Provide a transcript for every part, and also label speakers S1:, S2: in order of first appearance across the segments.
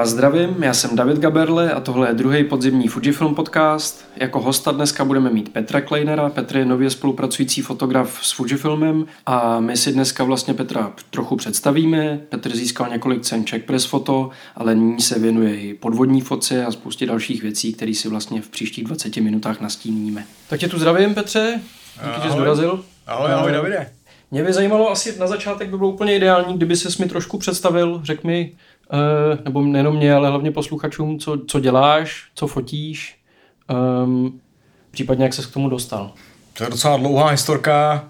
S1: Vás zdravím, já jsem David Gaberle a tohle je druhý podzimní Fujifilm podcast. Jako hosta dneska budeme mít Petra Kleinera. Petr je nově spolupracující fotograf s Fujifilmem a my si dneska vlastně Petra trochu představíme. Petr získal několik cen Czech Press Foto, ale nyní se věnuje i podvodní foce a spoustě dalších věcí, které si vlastně v příštích 20 minutách nastíníme. Tak tě tu zdravím, Petře. Díky, že jsi dorazil.
S2: Ahoj, ahoj, Davide.
S1: Mě by zajímalo, asi na začátek by bylo úplně ideální, kdyby se mi trošku představil, řekl mi, nebo nejenom mě, ale hlavně posluchačům, co, co děláš, co fotíš, um, případně jak se k tomu dostal.
S2: To je docela dlouhá historka.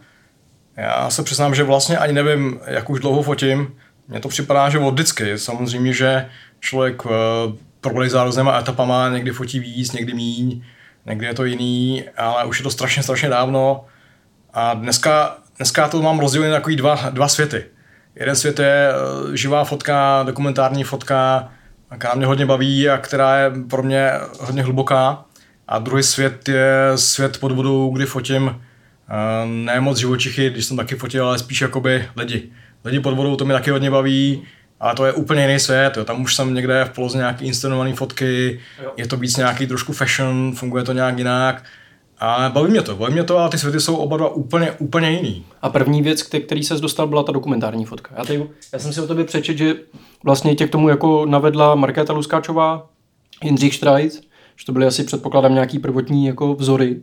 S2: Já se přiznám, že vlastně ani nevím, jak už dlouho fotím. Mně to připadá, že od vždycky. Samozřejmě, že člověk uh, prolejzá různýma etapama, někdy fotí víc, někdy míň, někdy je to jiný, ale už je to strašně, strašně dávno. A dneska, dneska to mám rozdělené na takový dva, dva světy. Jeden svět je eh, živá fotka, dokumentární fotka, která mě hodně baví a která je pro mě hodně hluboká. A druhý svět je svět pod vodou, kdy fotím eh, ne moc živočichy, když jsem taky fotil, ale spíš jakoby lidi. Lidi pod vodou to mě taky hodně baví, ale to je úplně jiný svět. Jo. Tam už jsem někde v poloze nějaký inscenované fotky, jo. je to víc nějaký trošku fashion, funguje to nějak jinak. A baví mě to, baví mě to, ale ty světy jsou oba dva úplně, úplně jiný.
S1: A první věc, který se dostal, byla ta dokumentární fotka. Já, tady, já jsem si o tobě přečet, že vlastně tě k tomu jako navedla Markéta Luskáčová, Jindřich Štrajc, že to byly asi předpokládám nějaký prvotní jako vzory.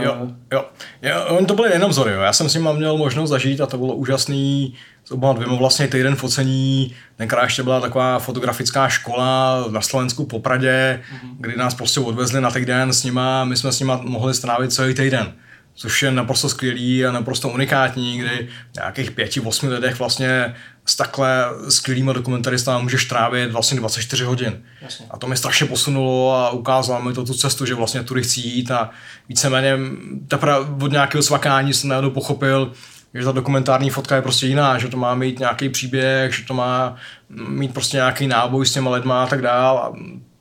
S2: Jo, jo. jo on to byly nejenom vzory, jo. já jsem s ním měl možnost zažít a to bylo úžasný. S oboma dvěma vlastně týden focení, tenkrát ještě byla taková fotografická škola na Slovensku po Pradě, mm-hmm. kdy nás prostě odvezli na týden s nima, my jsme s nima mohli strávit celý týden což je naprosto skvělý a naprosto unikátní, kdy v nějakých pěti, osmi lidech vlastně s takhle skvělýma dokumentaristama můžeš trávit vlastně 24 hodin. Jasně. A to mi strašně posunulo a ukázalo mi to tu cestu, že vlastně tudy chci jít a víceméně teprve od nějakého svakání jsem najednou pochopil, že ta dokumentární fotka je prostě jiná, že to má mít nějaký příběh, že to má mít prostě nějaký náboj s těma lidma a tak dál. A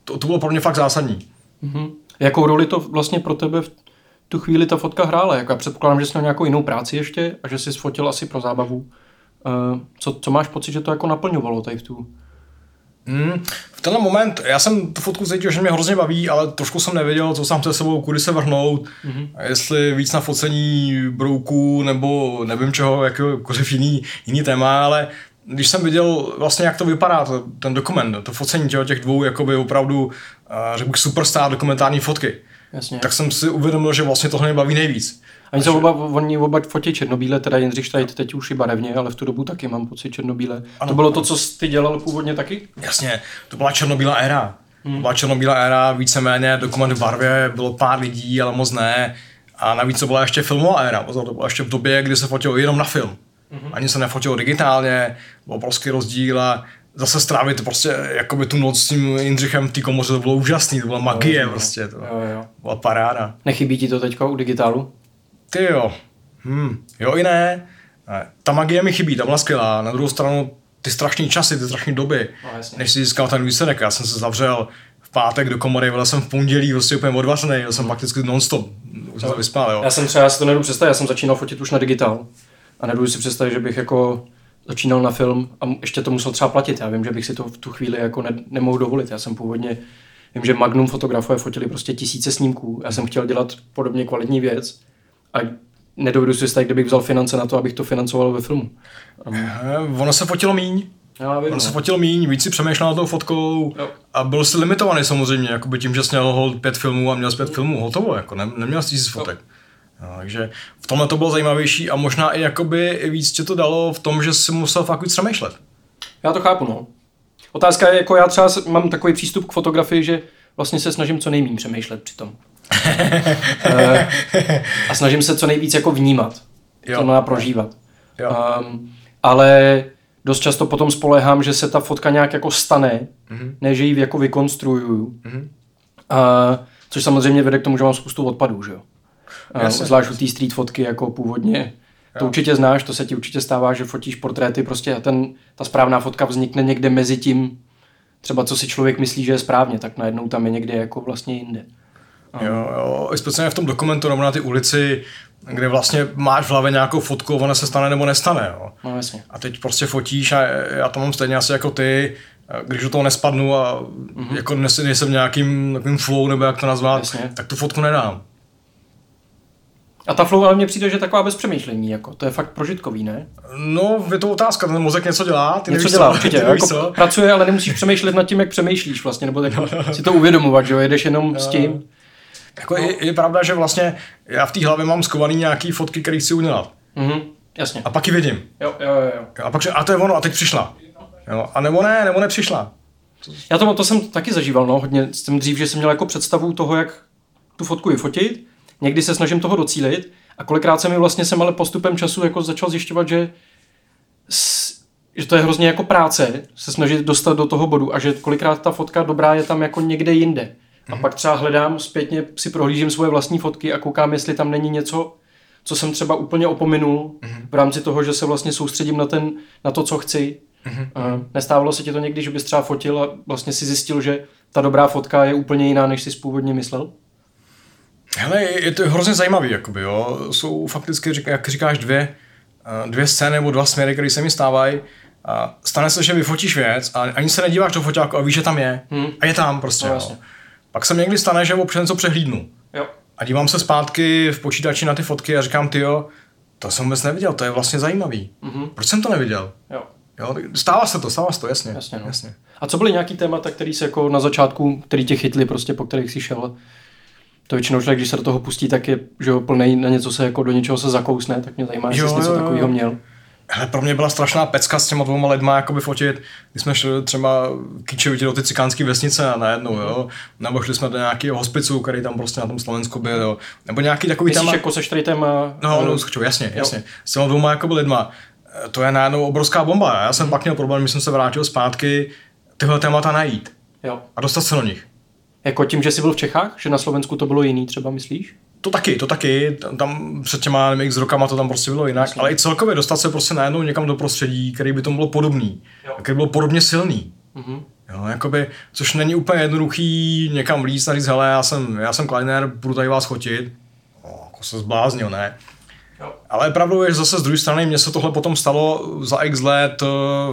S2: to, to bylo pro mě fakt zásadní.
S1: Mm-hmm. Jakou roli to vlastně pro tebe v tu chvíli ta fotka hrála? Jako já předpokládám, že jsi měl nějakou jinou práci ještě a že jsi fotil asi pro zábavu. Uh, co, co máš pocit, že to jako naplňovalo tady v tu
S2: Hmm, v tenhle moment, já jsem tu fotku cítil, že mě hrozně baví, ale trošku jsem nevěděl, co jsem se sebou, kudy se vrhnout, mm-hmm. jestli víc na focení brouků nebo nevím čeho, jakýkoliv jiný, jiný téma, ale když jsem viděl vlastně, jak to vypadá, to, ten dokument, to focení těch dvou jakoby opravdu, uh, řekl bych, superstar dokumentární fotky, Jasně. tak jsem si uvědomil, že vlastně tohle mě baví nejvíc.
S1: Oni jsou oba, oni oba fotí černobíle, teda Jindřich Štajt teď už i barevně, ale v tu dobu taky mám pocit černobíle. Ano, to bylo to, co ty dělal původně taky?
S2: Jasně, to byla černobílá éra. Hmm. To byla černobílá éra, víceméně dokument v barvě, bylo pár lidí, ale moc ne. A navíc to byla ještě filmová éra, to byla ještě v době, kdy se fotilo jenom na film. Mm-hmm. Ani se nefotilo digitálně, byl obrovský rozdíl a zase strávit prostě jakoby tu noc s tím Jindřichem v té komoře, to bylo úžasný, to byla magie jo, prostě, to jo, jo. byla paráda.
S1: Nechybí ti to teďka u digitálu?
S2: Ty jo, hm, jo i ne. Ta magie mi chybí, ta byla skvělá. Na druhou stranu ty strašné časy, ty strašné doby, no, než si získal ten výsledek. Já jsem se zavřel v pátek do komory, byl jsem v pondělí vlastně úplně odvařený, byl jsem prakticky non-stop, už jsem se vyspal, jo.
S1: Já jsem třeba, já si to nedu představit, já jsem začínal fotit už na digitál a nedu si představit, že bych jako začínal na film a ještě to musel třeba platit. Já vím, že bych si to v tu chvíli jako ne, nemohl dovolit. Já jsem původně, vím, že Magnum fotografové fotili prostě tisíce snímků. Já jsem chtěl dělat podobně kvalitní věc a nedovedu si představit, kdybych vzal finance na to, abych to financoval ve filmu.
S2: Um, ono se fotilo míň. Já vím, ono no. se fotilo míň, víc si přemýšlel na tou fotkou jo. a byl si limitovaný samozřejmě, jakoby tím, že jsi měl pět filmů a měl jsi pět filmů, hotovo, jako ne, neměl jsi tisíc fotek. Jo. No, takže v tomhle to bylo zajímavější a možná i jakoby víc tě to dalo v tom, že jsi musel fakt víc přemýšlet.
S1: Já to chápu, no. Otázka je, jako já třeba mám takový přístup k fotografii, že vlastně se snažím co nejméně přemýšlet při tom. e, a snažím se co nejvíc jako vnímat. Jo. To má prožívat. Jo. Um, ale dost často potom spolehám, že se ta fotka nějak jako stane, mm-hmm. ne že ji jako vykonstruuju. Mm-hmm. Uh, což samozřejmě vede k tomu, že mám spoustu odpadů, že jo. Jasně. Zvlášť u té street fotky jako původně. To určitě znáš, to se ti určitě stává, že fotíš portréty, prostě a ten, ta správná fotka vznikne někde mezi tím, třeba co si člověk myslí, že je správně, tak najednou tam je někde jako vlastně jinde.
S2: Jo, jo, speciálně v tom dokumentu nebo na ty ulici, kde vlastně máš v hlavě nějakou fotku, ona se stane nebo nestane. Jo.
S1: No, jasně.
S2: A teď prostě fotíš a já to mám stejně asi jako ty, eh, když do toho nespadnu a mm-hmm. jako nejsem, nejsem v nějakým takovým flow, nebo jak to nazvat,
S1: Jasně.
S2: tak tu fotku nedám.
S1: A ta flow ale mně přijde, že je taková bez přemýšlení, jako. To je fakt prožitkový, ne?
S2: No, je to otázka, ten mozek něco dělá, ty
S1: Něco
S2: nevíš
S1: dělá,
S2: co,
S1: určitě.
S2: ty nevíš
S1: Jako
S2: co.
S1: pracuje, ale nemusíš přemýšlet nad tím, jak přemýšlíš vlastně, nebo tak si to uvědomovat, že jo, jedeš jenom s tím.
S2: Jako je, je, pravda, že vlastně já v té hlavě mám skovaný nějaký fotky, které chci udělat.
S1: Mhm, jasně.
S2: A pak ji vidím.
S1: Jo, jo, jo, jo.
S2: A pak a to je ono, a teď přišla. Jo, a nebo ne, nebo nepřišla.
S1: Já to, to jsem taky zažíval, no, hodně. Jsem dřív, že jsem měl jako představu toho, jak tu fotku vyfotit. Někdy se snažím toho docílit. A kolikrát jsem mi vlastně jsem ale postupem času jako začal zjišťovat, že, že to je hrozně jako práce se snažit dostat do toho bodu a že kolikrát ta fotka dobrá je tam jako někde jinde. A pak třeba hledám, zpětně si prohlížím svoje vlastní fotky a koukám, jestli tam není něco, co jsem třeba úplně opominul v rámci toho, že se vlastně soustředím na, ten, na to, co chci. A Nestávalo se ti to někdy, že bys třeba fotil a vlastně si zjistil, že ta dobrá fotka je úplně jiná, než jsi původně myslel?
S2: Hele, je, to hrozně zajímavý, jakoby, jo. Jsou fakticky, jak říkáš, dvě, dvě scény nebo dva směry, které se mi stávají. A stane se, že vyfotíš věc a ani se nedíváš do foťáku a víš, že tam je.
S1: Hmm.
S2: A je tam prostě.
S1: No, jasně.
S2: Pak se mi někdy stane, že občas něco přehlídnu.
S1: Jo.
S2: A dívám se zpátky v počítači na ty fotky a říkám, ty jo, to jsem vůbec neviděl, to je vlastně zajímavý.
S1: Mhm.
S2: Proč jsem to neviděl?
S1: Jo.
S2: Jo, stává se to, stává se to, jasně.
S1: Jasně, no.
S2: jasně.
S1: A co byly nějaký témata, který se jako na začátku, který tě chytli prostě, po kterých jsi šel? To většinou člověk, když se do toho pustí, tak je že jo, plný na něco se jako do něčeho se zakousne, tak mě zajímá, jestli
S2: Jo,
S1: jsi něco
S2: jo, jo.
S1: takového měl.
S2: Hele, pro mě byla strašná pecka s těma dvouma lidma jakoby fotit, když jsme šli třeba kýčevitě do ty cikánské vesnice a najednou, jo, nebo šli jsme do nějakého hospicu, který tam prostě na tom Slovensku byl, jo, nebo nějaký takový
S1: Myslíš
S2: téma,
S1: jako tady téma...
S2: no, no, skočil, jasně, jasně, s těma dvouma jakoby lidma, to je najednou obrovská bomba, já jsem pak měl problém, když jsem se vrátil zpátky, tyhle témata najít
S1: jo.
S2: a dostat se do nich.
S1: Jako tím, že jsi byl v Čechách, že na Slovensku to bylo jiný třeba, myslíš?
S2: To taky, to taky, tam- před těma nevím, x rokama to tam prostě bylo jinak,
S1: Jasně.
S2: ale i celkově dostat se prostě najednou někam do prostředí, který by tomu bylo podobný,
S1: Jo.
S2: který byl podobně silný.
S1: Mhm.
S2: Jo, jakoby, což není úplně jednoduchý někam vlíz a říct, hele, já jsem, já jsem Kleiner, budu tady vás chotit. O, jako se zbláznil, ne?
S1: Jo.
S2: Ale pravdou je, že zase z druhé strany mně se tohle potom stalo za x let eh,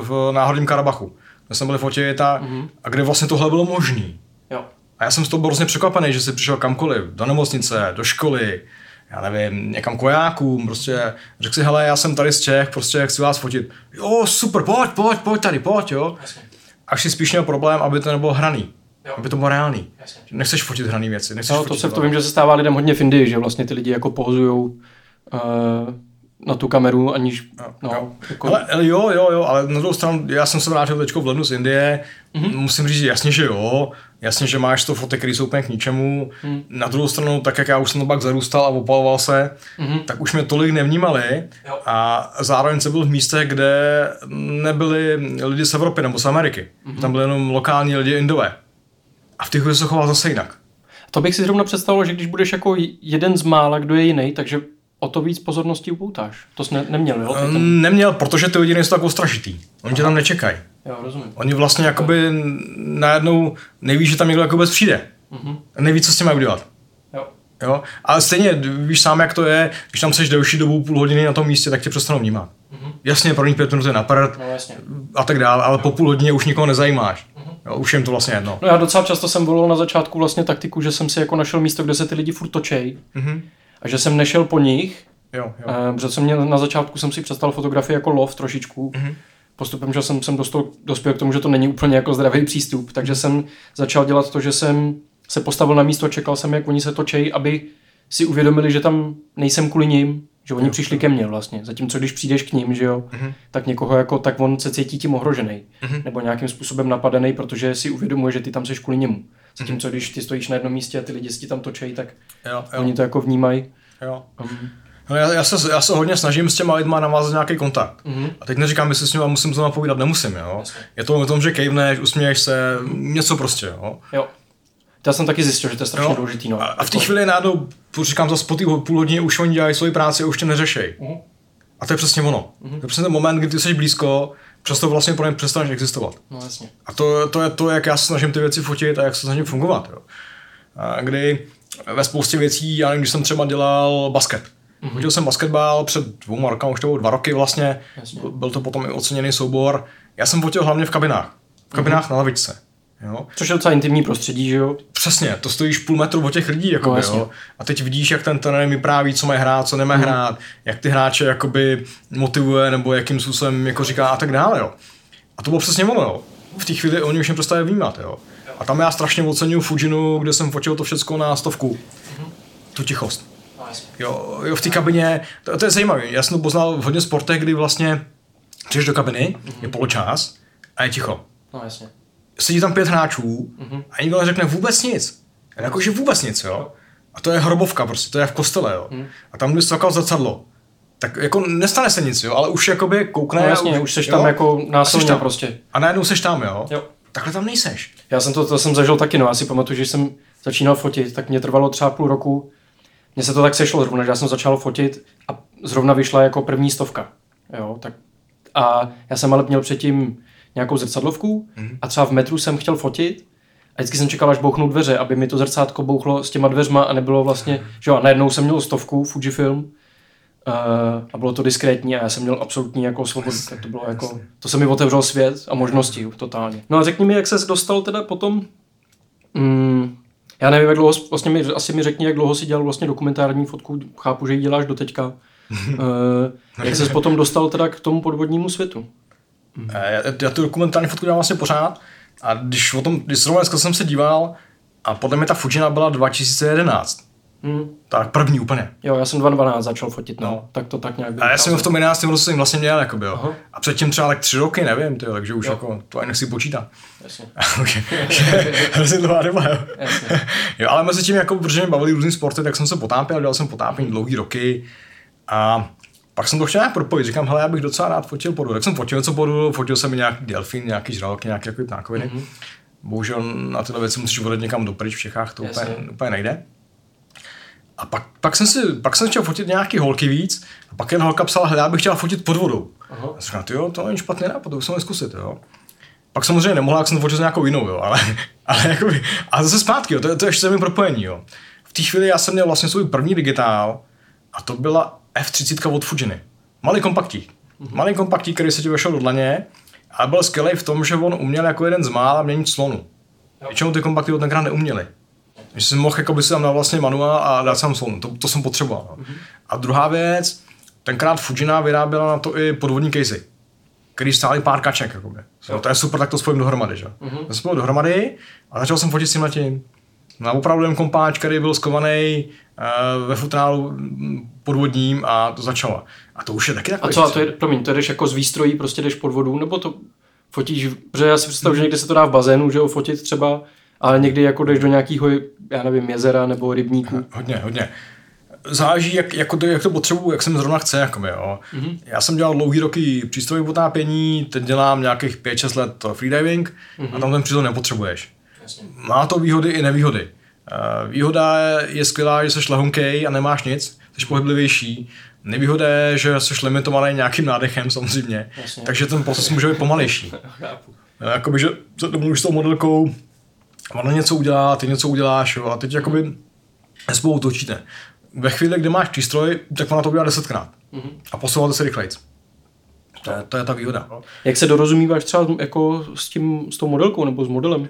S2: v Náhorním Karabachu. Kde jsme byli fotit a,
S1: Mhm.
S2: a kde vlastně tohle bylo možný.
S1: Jo.
S2: A já jsem z toho byl hrozně překvapený, že jsi přišel kamkoliv, do nemocnice, do školy, já nevím, někam k vojákům, prostě řekl si, hele, já jsem tady z Čech, prostě chci vás fotit. Jo, super, pojď, pojď, pojď tady, pojď, jo. Až si spíš měl problém, aby to nebylo hraný.
S1: Jo.
S2: Aby to bylo reálný.
S1: Jasně.
S2: Nechceš fotit hraný věci. Nechceš
S1: No, to
S2: fotit
S1: se to vím, že se stává lidem hodně v Indii, že vlastně ty lidi jako pohozujou uh, na tu kameru, aniž, no,
S2: jo.
S1: jako,
S2: Ale, ale jo, jo, jo, ale na druhou stranu, já jsem se vrátil teďko v lednu z Indie,
S1: Mhm.
S2: mm-hmm. musím říct, jasně, že jo, jasně, že máš to fotek, které jsou úplně k ničemu.
S1: Mhm.
S2: Mm. Na druhou stranu, tak jak já už jsem to pak zarůstal a opaloval se, mm-hmm. tak už mě tolik nevnímali
S1: Jo.
S2: a zároveň jsem byl v místech, kde nebyli lidi z Evropy nebo z Ameriky. Mm-hmm. Tam byli jenom lokální lidi Indové. A v těch se choval zase jinak.
S1: To bych si zrovna představil, že když budeš jako jeden z mála, kdo je jiný, takže o to víc pozornosti upoutáš. To jsi ne, neměl, jo? Ten...
S2: Mm, Neměl, protože ty lidi nejsou tak ostražitý. Oni tě tam nečekají.
S1: Jo, rozumím.
S2: Oni vlastně jakoby najednou neví, že tam někdo jako vůbec přijde.
S1: Mhm.
S2: Neví, co s tím mají udělat.
S1: Jo.
S2: Jo? Ale stejně, víš sám, jak to je, když tam seš delší dobu, půl hodiny na tom místě, tak tě přestanou vnímat.
S1: Mhm.
S2: Jasně, pro pět minut je na prd
S1: No jasně.
S2: a tak dále, ale po půl hodině už nikoho nezajímáš. Jo, už jim to vlastně jedno.
S1: No já docela často jsem volil na začátku vlastně taktiku, že jsem si jako našel místo, kde se ty lidi furt točej
S2: Mhm.
S1: a že jsem nešel po nich,
S2: Jo, jo.
S1: Eh, protože jsem měl, na začátku jsem si představil fotografii jako lov trošičku.
S2: Mhm.
S1: Postupem, že jsem, jsem dostal, dospěl k tomu, že to není úplně jako zdravý přístup, takže jsem začal dělat to, že jsem se postavil na místo, čekal jsem, jak oni se točejí, aby si uvědomili, že tam nejsem kvůli ním, že oni přišli ke mně vlastně. Zatímco když přijdeš k ním, že jo,
S2: Mhm.
S1: tak někoho jako, tak on se cítí tím ohrožený. Nebo nějakým způsobem napadený, protože si uvědomuje, že ty tam seš kvůli němu. Zatímco když ty stojíš na jednom místě a ty lidi si ti tam točejí, tak
S2: jo, jo,
S1: oni to jako vnímají.
S2: jo.
S1: Um,
S2: No, já, já, se, já se hodně snažím s těma lidma navázat nějaký kontakt.
S1: Mhm.
S2: A teď neříkám, jestli s nimi musím to napovídat, nemusím, jo.
S1: Jasně.
S2: Je to o tom, že kejvneš, usměješ se, něco prostě, jo.
S1: Jo. To já jsem taky zjistil, že to je strašně
S2: Jo.
S1: důležitý. No.
S2: A, a v té chvíli najednou, říkám zase po té půl hodině, už oni dělají svoji práci a už tě neřešej.
S1: Mhm.
S2: A to je přesně ono. To je přesně ten moment, kdy ty jsi blízko, přesto vlastně pro ně přestaneš existovat.
S1: No jasně.
S2: A to, to je to, jak já se snažím ty věci fotit a jak se snažím fungovat. Jo. A kdy ve spoustě věcí, já nevím, když jsem třeba dělal basket. Mm-hmm. Fotil jsem basketbal před dvouma rokama, už to bylo dva roky vlastně.
S1: Jasně.
S2: Byl to potom i oceněný soubor. Já jsem fotil hlavně v kabinách. V kabinách na lavičce. Jo?
S1: Což je docela intimní prostředí, že jo?
S2: Přesně, to stojíš půl metru od těch lidí, jakoby,
S1: No, jasně.
S2: jo? A teď vidíš, jak ten trenér vypráví, co má hrát, co nemá
S1: Mhm.
S2: hrát, jak ty hráče jakoby motivuje, nebo jakým způsobem jako říká a tak dále, jo. A to bylo přesně ono, jo. V té chvíli oni už přestali vnímat, jo. A tam já strašně oceňuji Fujinu, kde jsem fotil to všechno na stovku.
S1: Mhm.
S2: Tu tichost. Jo, jo v té kabině, to, to je zajímavé. Já jsem to poznal v hodně sportech, kdy vlastně přijdeš do kabiny, je poločas a je ticho
S1: No jasně.
S2: sedí tam pět hráčů a nikdo neřekne vůbec nic. Jakože vůbec nic, jo. A to je hrobovka prostě, to je v kostele, jo. A tam, když stokal zrcadlo, tak jako nestane se nic, jo, ale už jakoby koukne.
S1: No jasně, už seš
S2: jo,
S1: tam jako násilně
S2: tam.
S1: prostě.
S2: A najednou seš tam, jo.
S1: Jo.
S2: Takhle tam nejseš.
S1: Já jsem to, to jsem zažil taky, no. Já si pamatuju, že jsem začínal fotit, tak mě trvalo třeba půl roku. Mně se to tak sešlo zrovna, že já jsem začal fotit a zrovna vyšla jako první stovka. Jo, tak a já jsem ale měl předtím nějakou zrcadlovku a třeba v metru jsem chtěl fotit a vždycky jsem čekal, až bouchnou dveře, aby mi to zrcátko bouchlo s těma dveřma a nebylo vlastně, že jo, a najednou jsem měl stovku Fujifilm uh, a bylo to diskrétní a já jsem měl absolutní jako svobodu, tak to bylo jako, to se mi otevřel svět a možnosti totálně. No a řekni mi, jak ses dostal teda potom, mm, já nevím, jak dlouho, vlastně mi, asi mi řekni, jak dlouho si dělal vlastně dokumentární fotku, chápu, že ji děláš doteďka. uh, jak ses potom dostal teda k tomu podvodnímu světu?
S2: Eh, Já, já tu dokumentární fotku dělám vlastně pořád a když o tom, když zrovna dneska jsem se díval a podle mě ta Fujina byla 2011.
S1: Hmm.
S2: Tak první úplně.
S1: Jo, já jsem 2012 začal fotit, no.
S2: No.
S1: Tak to tak nějak
S2: A já jsem v tom 11. roce jsem vlastně měl, jakoby, jo.
S1: Aha.
S2: A předtím třeba tak tři roky, nevím, tyjo, takže už
S1: Jo.
S2: jako, to ani nechci počítat.
S1: Jasně.
S2: Hrozně dlouhá doba, jo.
S1: Jasně.
S2: jo. ale mezi tím, jako, protože mě bavili různý sporty, tak jsem se potápěl, dělal jsem potápění dlouhý roky a pak jsem to chtěl nějak propojit. Říkám, hele, já bych docela rád fotil podu. Tak jsem fotil něco podu, fotil jsem i nějaký delfín, nějaký žraloky, nějaké jako ptákoviny. Mm-hmm. Bohužel na tyhle věci musíš vodet někam dopryč v Čechách, to
S1: Jasně.
S2: úplně, úplně nejde. A pak, pak, jsem si, pak jsem chtěl fotit nějaký holky víc a pak jen holka psala, hele, já bych chtěla fotit pod vodou.
S1: Aha.
S2: A jsem říkal, jo, to není špatný nápad, to musíme zkusit, jo. Pak samozřejmě nemohla, jak jsem to fotil s nějakou jinou, jo, ale, ale jakoby, a zase zpátky, jo, to, je- to je ještě mi propojení, jo. V té chvíli já jsem měl vlastně svůj první digitál a to byla F30 od Fujiny. Malý kompaktík. Malý kompaktík, který se ti vešel do dlaně a byl skvělý v tom, že on uměl jako jeden z mála měnit slonu. Většinou ty kompakty od tenkrát neuměli. Že jsem mohl jakoby si tam dát vlastně manuál a dát sám slonu. To, to jsem potřeboval. No. A druhá věc, tenkrát Fujina vyráběla na to i podvodní casey který stály pár kaček. Jakoby. So, to je super, tak to spojím dohromady. Že? Mm-hmm. To spojil dohromady a začal jsem fotit s tím letím. Na opravdu kompáč, který byl skovaný uh, ve futrálu mm, podvodním a to začalo. A to už je taky
S1: A
S2: takový.
S1: co, a to je, promiň, to jdeš jako z výstrojí, prostě jdeš pod vodu, nebo to fotíš, protože já si představuji, že někde se to dá v bazénu, že jo, fotit třeba, ale někdy jako jdeš do nějakého, já nevím, jezera nebo rybníku.
S2: Hodně, hodně. Záleží, jak, jako to, jak to potřebuji, jak jsem zrovna chce. Jakoby, jo. Mm-hmm. Já jsem dělal dlouhý roky přístrojové potápění, teď dělám nějakých 5-6 let freediving mm-hmm. a tam ten přístroj nepotřebuješ.
S1: Jasně.
S2: Má to výhody i nevýhody. Eh, Výhoda je skvělá, že jsi lehonkej a nemáš nic, jsi pohyblivější. Nevýhoda je, že jsi limitovaný nějakým nádechem samozřejmě,
S1: Jasně.
S2: takže ten proces může být pomalejší. Jo, Jakoby, že se domluvíš s tou modelkou, ona něco udělá, ty něco uděláš, jo, a teď jakoby spolu točíte. Ve chvíli, kdy máš přístroj, tak ona to udělá desetkrát.
S1: Mhm.
S2: A posouváte se rychlejc. To je, to je ta výhoda.
S1: Jak se dorozumíváš třeba jako s, tím, s tou modelkou nebo s modelem?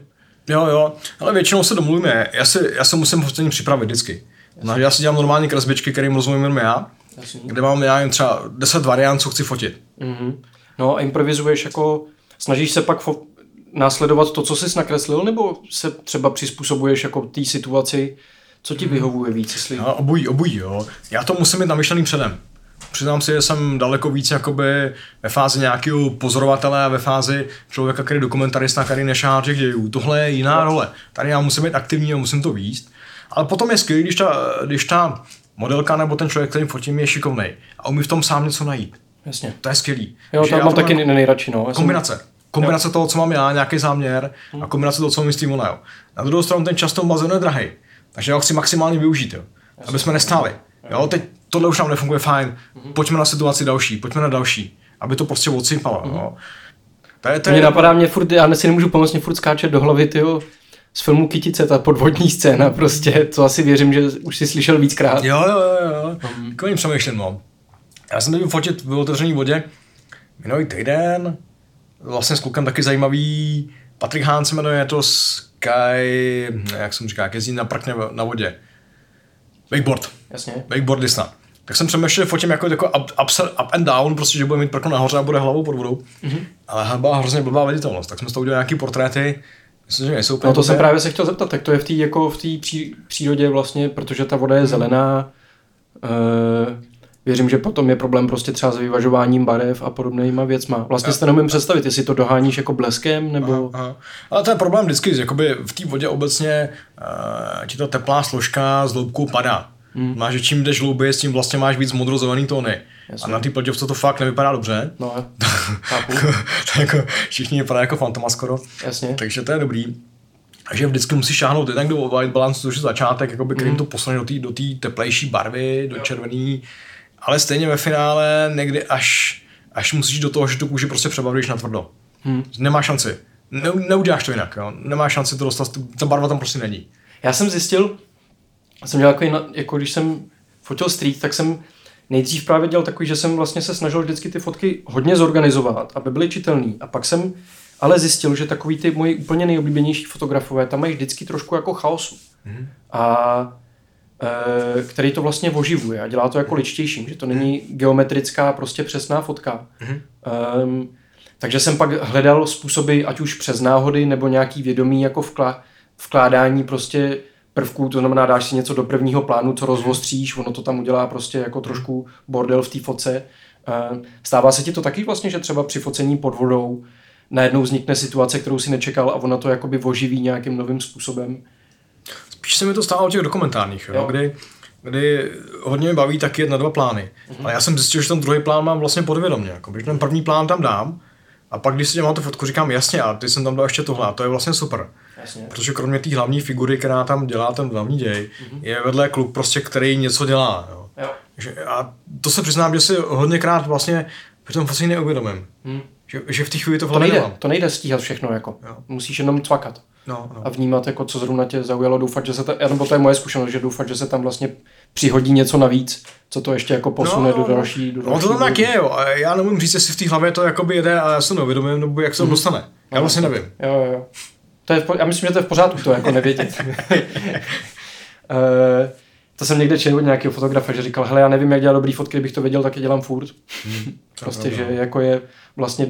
S2: Jo, jo, ale většinou se domluvíme. Já, si, já se musím hostění připravit vždycky. No, já si dělám normální kresbičky, kterým rozumím jenom já,
S1: Jasně.
S2: kde mám já jen třeba 10 variant, co chci fotit.
S1: Mhm. No a improvizuješ jako, snažíš se pak fo- následovat to, co jsi nakreslil, nebo se třeba přizpůsobuješ jako té situaci, co ti vyhovuje víc, jestli...
S2: No, obojí, obojí, jo. Já to musím mít namyšlený předem. Přiznám si, že jsem daleko víc jakoby ve fázi nějakého pozorovatele a ve fázi člověka, který je dokumentarista, který nešá těch dějů. Tohle je jiná role. Tady já musím být aktivní a musím to víst. Ale potom je skvělé, když ta, když ta modelka nebo ten člověk, který fotím, je šikovný a umí v tom sám něco najít.
S1: Jasně.
S2: To je skvělý.
S1: Jo,
S2: já
S1: mám taky nej- nejradši, no. Jsem-
S2: Kombinace. Kombinace toho, co mám já, nějaký záměr a kombinace toho, co myslí ona. Jo. Na druhou stranu ten často bazén je drahý. Takže já ho chci maximálně využít, jo. aby jsme nestáli. Jo, teď tohle už nám nefunguje fajn. Pojďme na situaci další, pojďme na další, aby to prostě odsypalo. Jo. To je, to
S1: Mě
S2: je,
S1: napadá mě furt, já si nemůžu pomoct, mě furt skáče do hlavy, tyjo, z filmu Kytice, ta podvodní scéna prostě, to asi věřím, že už si slyšel víckrát.
S2: Jo, jo, jo, jo. Takový přemýšlím, no. Já jsem teď fotit v otevřené vodě minulý týden, vlastně s klukem taky zajímavý, Patrik Hán se jmenuje, je to Sky, jak jsem říká, jak jezdí na prkně na vodě. Wakeboard.
S1: Jasně.
S2: Wakeboardista. Tak jsem přemýšlel, že fotím jako, jako up, up, up, and down, prostě, že bude mít prkno nahoře a bude hlavou pod vodou. Mm-hmm. Ale byla hrozně blbá viditelnost. Tak jsme z toho udělali nějaký portréty. Myslím, že nejsou úplně
S1: No to jsem právě se chtěl zeptat, tak to je v té jako v té pří, přírodě vlastně, protože ta voda je zelená. Uh, věřím, že potom je problém prostě třeba s vyvažováním barev a podobnýma věcma. Vlastně si to neumím představit, jestli to doháníš jako bleskem, nebo...
S2: Aha. Ale to je problém vždycky, že jakoby v té vodě obecně uh, ti ta teplá složka z hloubkou padá. Hmm. Máš, že čím jdeš hlouběji, s tím vlastně máš víc modrozelený tóny.
S1: Jasně.
S2: A na té plotěvce to fakt nevypadá dobře.
S1: No, chápu,
S2: to jako, všichni vypadají jako fantoma skoro.
S1: jasně.
S2: Takže to je dobrý. Takže vždycky musíš šáhnout jednak do white balance, což je začátek, jakoby, kterým
S1: Mhm.
S2: to posune do té do té teplejší barvy, do červený, ale stejně ve finále někdy až, až musíš do toho, že tu kůži prostě přebavíš na tvrdo.
S1: Hmm.
S2: Nemá šanci. Ne, neuděláš to jinak, jo. Nemá šanci to dostat, ta barva tam prostě není.
S1: Já jsem zjistil, jsem dělal jako, jako když jsem fotil street, tak jsem nejdřív právě dělal takový, že jsem vlastně se snažil vždycky ty fotky hodně zorganizovat, aby byly čitelný. A pak jsem ale zjistil, že takový ty moji úplně nejoblíbenější fotografové tam mají vždycky trošku jako chaosu. Mm-hmm. A který to vlastně oživuje a dělá to jako ličtějším, že to není geometrická prostě přesná fotka. Mm-hmm. Um, takže jsem pak hledal způsoby, ať už přes náhody nebo nějaký vědomí jako vkla, vkládání prostě prvků, to znamená dáš si něco do prvního plánu, co rozvostříš, ono to tam udělá prostě jako trošku bordel v té foce. Uh, stává se ti to taky vlastně, že třeba při focení pod vodou najednou vznikne situace, kterou si nečekal a ono to jakoby oživí nějakým novým způsobem.
S2: Spíš se mi to stalo u těch dokumentárních, jo,
S1: Jo.
S2: Kdy, kdy hodně mě baví taky jet na dva plány. Mm-hmm. Ale já jsem zjistil, že ten druhý plán mám vlastně podvědomě. Jako, že ten první plán tam dám a pak, když si dělám tu fotku, říkám jasně, a ty jsem tam dal ještě tohle, a to je vlastně super.
S1: Jasně.
S2: Protože kromě té hlavní figury, která tam dělá ten hlavní děj, mm-hmm. je vedle kluk prostě, který něco dělá. Jo.
S1: Jo.
S2: Že, a to se přiznám, že si hodněkrát vlastně při tom focení neuvědomím.
S1: Hmm.
S2: Že, že v té chvíli to
S1: To nejde,
S2: nemám.
S1: to nejde stíhat všechno jako.
S2: Jo.
S1: Musíš jenom cvakat.
S2: No, no.
S1: a vnímat, jako co zrovna tě zaujalo, doufat, že se ta, nebo to je moje zkušenost, že doufat, že se tam vlastně přihodí něco navíc, co to ještě jako posune do další, do
S2: No
S1: další
S2: to tam
S1: úrovně.
S2: je, jo. A já nemůžu říct, jestli v té hlavě to jakoby jede a já se neuvědomím, nebo jak se to dostane. Já vlastně nevím.
S1: Jo, jo. To je, já myslím, že to je v pořádku to jako nevědět. Eh, to jsem někde četl od nějakého fotografa, že říkal, hele, já nevím, jak dělat dobrý fotky, kdybych to věděl, tak je dělám furt. prostě, že jako je vlastně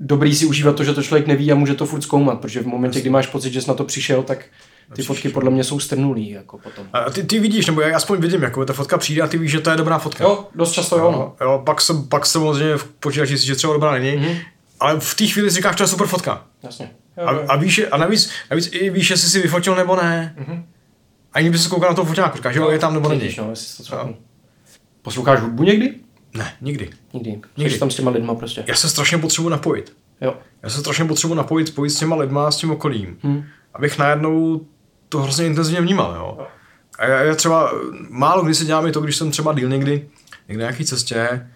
S1: dobrý si užívat to, že to člověk neví a může to furt zkoumat, protože v momentě, kdy máš pocit, že jsi na to přišel, tak ty fotky podle mě jsou strnulý jako potom.
S2: A ty, ty vidíš, nebo já aspoň vidím, jako ta fotka přijde a ty víš, že to je dobrá fotka.
S1: Jo, dost často jo, no.
S2: jo pak, se, pak se samozřejmě v počítači si, že třeba dobrá není,
S1: Mhm.
S2: ale v té chvíli si říkáš, to je super fotka.
S1: Jasně. Jo,
S2: A,
S1: jo.
S2: a, víš, a navíc, navíc i víš, jestli si vyfotil nebo ne.
S1: Mhm.
S2: Ani by se koukal na toho foťáku, říkáš, že jo, je tam nebo není.
S1: No, to. Posloucháš hudbu někdy?
S2: Ne, nikdy.
S1: Nikdy.
S2: Nikdy.
S1: Jsi tam s těma lidma prostě.
S2: Já se strašně potřebuji napojit.
S1: Jo.
S2: Já se strašně potřebuji napojit, spojit s těma lidma, s tím okolím.
S1: Hm.
S2: Abych najednou to hrozně intenzivně vnímal, jo.
S1: Jo.
S2: A já, já třeba, málo kdy si dělám i to, když jsem třeba díl někdy, někde na nějaký cestě,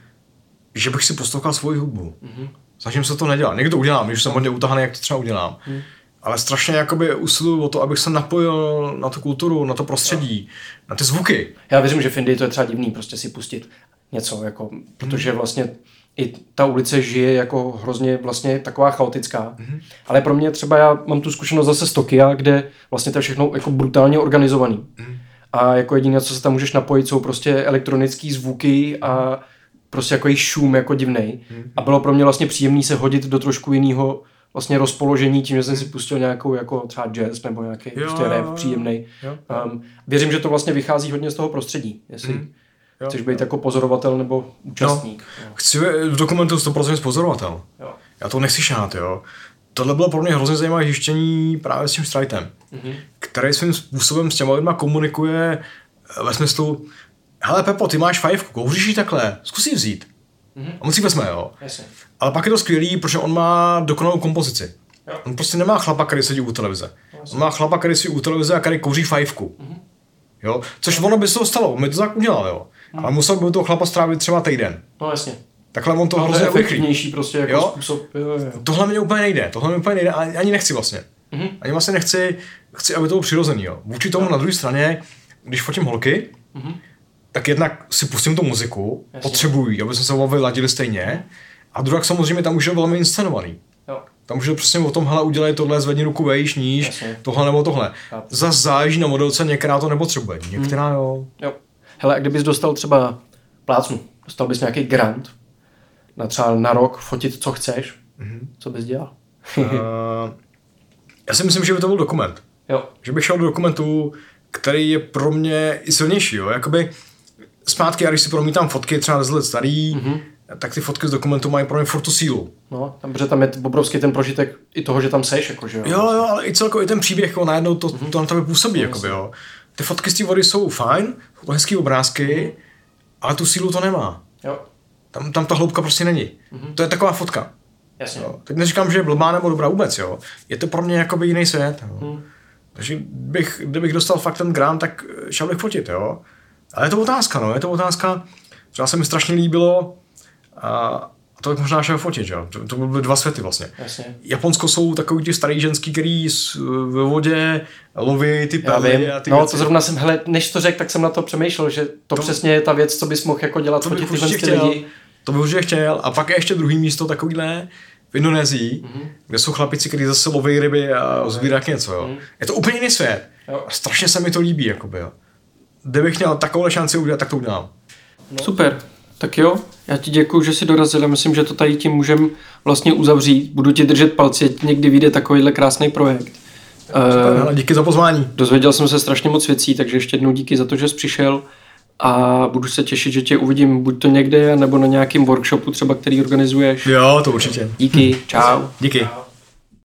S2: že bych si poslouchal svoji hudbu.
S1: Mhm.
S2: Snažím se to nedělat. Někdy to udělám, když jsem hodně utahaný, jak to třeba udělám.
S1: Mhm.
S2: Ale strašně jakoby usiluju o to, abych se napojil na tu kulturu, na to prostředí, na ty zvuky.
S1: Já věřím, že v Indii to je třeba divný prostě si pustit něco, jako, protože vlastně i ta ulice žije jako hrozně vlastně taková chaotická. Mm-hmm. Ale pro mě třeba já mám tu zkušenost zase z Tokia, kde vlastně to je všechno jako brutálně organizovaný. Mm-hmm. A jako jediné, co se tam můžeš napojit, jsou prostě elektronické zvuky a prostě jako šum jako divnej. Mm-hmm. A bylo pro mě vlastně příjemný se hodit do trošku jiného vlastně rozpoložení tím, že jsem si pustil nějakou jako třeba jazz nebo nějaký
S2: Jo,
S1: prostě rap příjemný. Um, věřím, že to vlastně vychází hodně z toho prostředí, jestli
S2: Mhm. Jo.
S1: chceš být jako pozorovatel nebo účastník. No.
S2: Chci v dokumentu 100% pozorovatel.
S1: Jo.
S2: Já to nechci šát, jo. Tohle bylo pro mě hrozně zajímavé zjištění právě s tím Strightem,
S1: Mhm.
S2: který svým způsobem s těma lidma komunikuje ve smyslu, hele Pepo, ty máš fajfku, kouříš ji takhle, zkus ji vzít.
S1: Mhm.
S2: A on si vezme, jo.
S1: Jasně.
S2: Ale pak je to skvělý, protože on má dokonalou kompozici.
S1: Jo.
S2: On prostě nemá chlapa, který sedí u televize. On má chlapa, který sedí u televize a který kouří fajfku.
S1: Mhm.
S2: Jo? Což ono by se to stalo, my to tak udělal, jo. Ale musel by toho chlapa strávit třeba týden.
S1: No jasně.
S2: Takhle on to
S1: No, to
S2: hrozně urychlí.
S1: prostě jako
S2: Jo.
S1: způsob. Jo, jo.
S2: Tohle mě úplně nejde, tohle mě úplně nejde, ani, ani nechci vlastně.
S1: Mhm.
S2: Ani vlastně nechci, chci, aby to bylo přirozený, jo. Vůči tomu na druhé straně, když fotím holky,
S1: Mhm.
S2: tak jednak si pustím tu muziku,
S1: Jasně.
S2: potřebují, aby jsme se oba vyladili stejně, a druhak samozřejmě tam už je velmi inscenovaný.
S1: Jo.
S2: Tam už je přesně o tom, hele, udělej tohle, zvedni ruku vejš, níž,
S1: Jasně.
S2: tohle nebo tohle. Zas záleží na modelce, některá to nepotřebuje, některá jo.
S1: Jo. Hele, a kdybys dostal třeba plácnu, dostal bys nějaký grant na třeba na rok fotit, co chceš, co bys dělal?
S2: Uh, já si myslím, že by to byl dokument.
S1: jo.
S2: Že bych šel do dokumentu, který je pro mě i silnější, jo. Jakoby zpátky, já když si promítám fotky třeba 10 let starý, mm-hmm. tak ty fotky z dokumentu mají pro mě furt tu sílu.
S1: No, tam, protože tam je obrovský ten prožitek i toho, že tam seš, jako, že jo.
S2: Jo, jo, ale i celkově ten příběh, jako najednou to, to na tebe působí, jakoby, jo. Ty fotky z té vody jsou fajn, jsou to hezký obrázky, ale tu sílu to nemá.
S1: jo.
S2: Tam, tam ta hloubka prostě není. To je taková fotka.
S1: Jasně.
S2: Jo. Teď neříkám, že je blbá nebo dobrá vůbec, jo. Je to pro mě jakoby jiný svět. Jo. Takže bych, kdybych dostal fakt ten grant, tak šel bych fotit, jo. Ale je to otázka, no, je to otázka, třeba se mi strašně líbilo a to bych možná šel fotit, jo. To, to byly dva světy vlastně.
S1: Jasně.
S2: Japonsko jsou takový ti starý ženský, který ve vodě loví ty
S1: vím.
S2: a ty
S1: No,
S2: věci.
S1: to zrovna jsem, hele, než to řekl, tak jsem na to přemýšlel, že to, přesně je ta věc, co bys mohl jako dělat,
S2: to bych
S1: fotit tyhle ty
S2: chtěl.
S1: lidi.
S2: To bych určitě chtěl. A pak je ještě druhý místo takovýhle v Indonésii, mm-hmm. kde jsou chlapici, kteří zase loví ryby a sbírat něco. Jo. Mm. Je to úplně jiný svět.
S1: Jo.
S2: A strašně se mi to líbí. Jakoby, jo. Kdybych měl takovou šanci udělat, tak to udělám.
S1: Super. Tak jo, já ti děkuji, že jsi dorazil. a Myslím, že to tady tím můžeme vlastně uzavřít. Budu ti držet palci, ať někdy vyjde takovýhle krásný projekt. Uh,
S2: Hele, díky za pozvání.
S1: dozvěděl jsem se strašně moc věcí, takže ještě jednou díky za to, že jsi přišel a budu se těšit, že tě uvidím buď to někde, nebo na nějakém workshopu třeba, který organizuješ.
S2: Jo, to určitě.
S1: Díky, čau.
S2: Díky.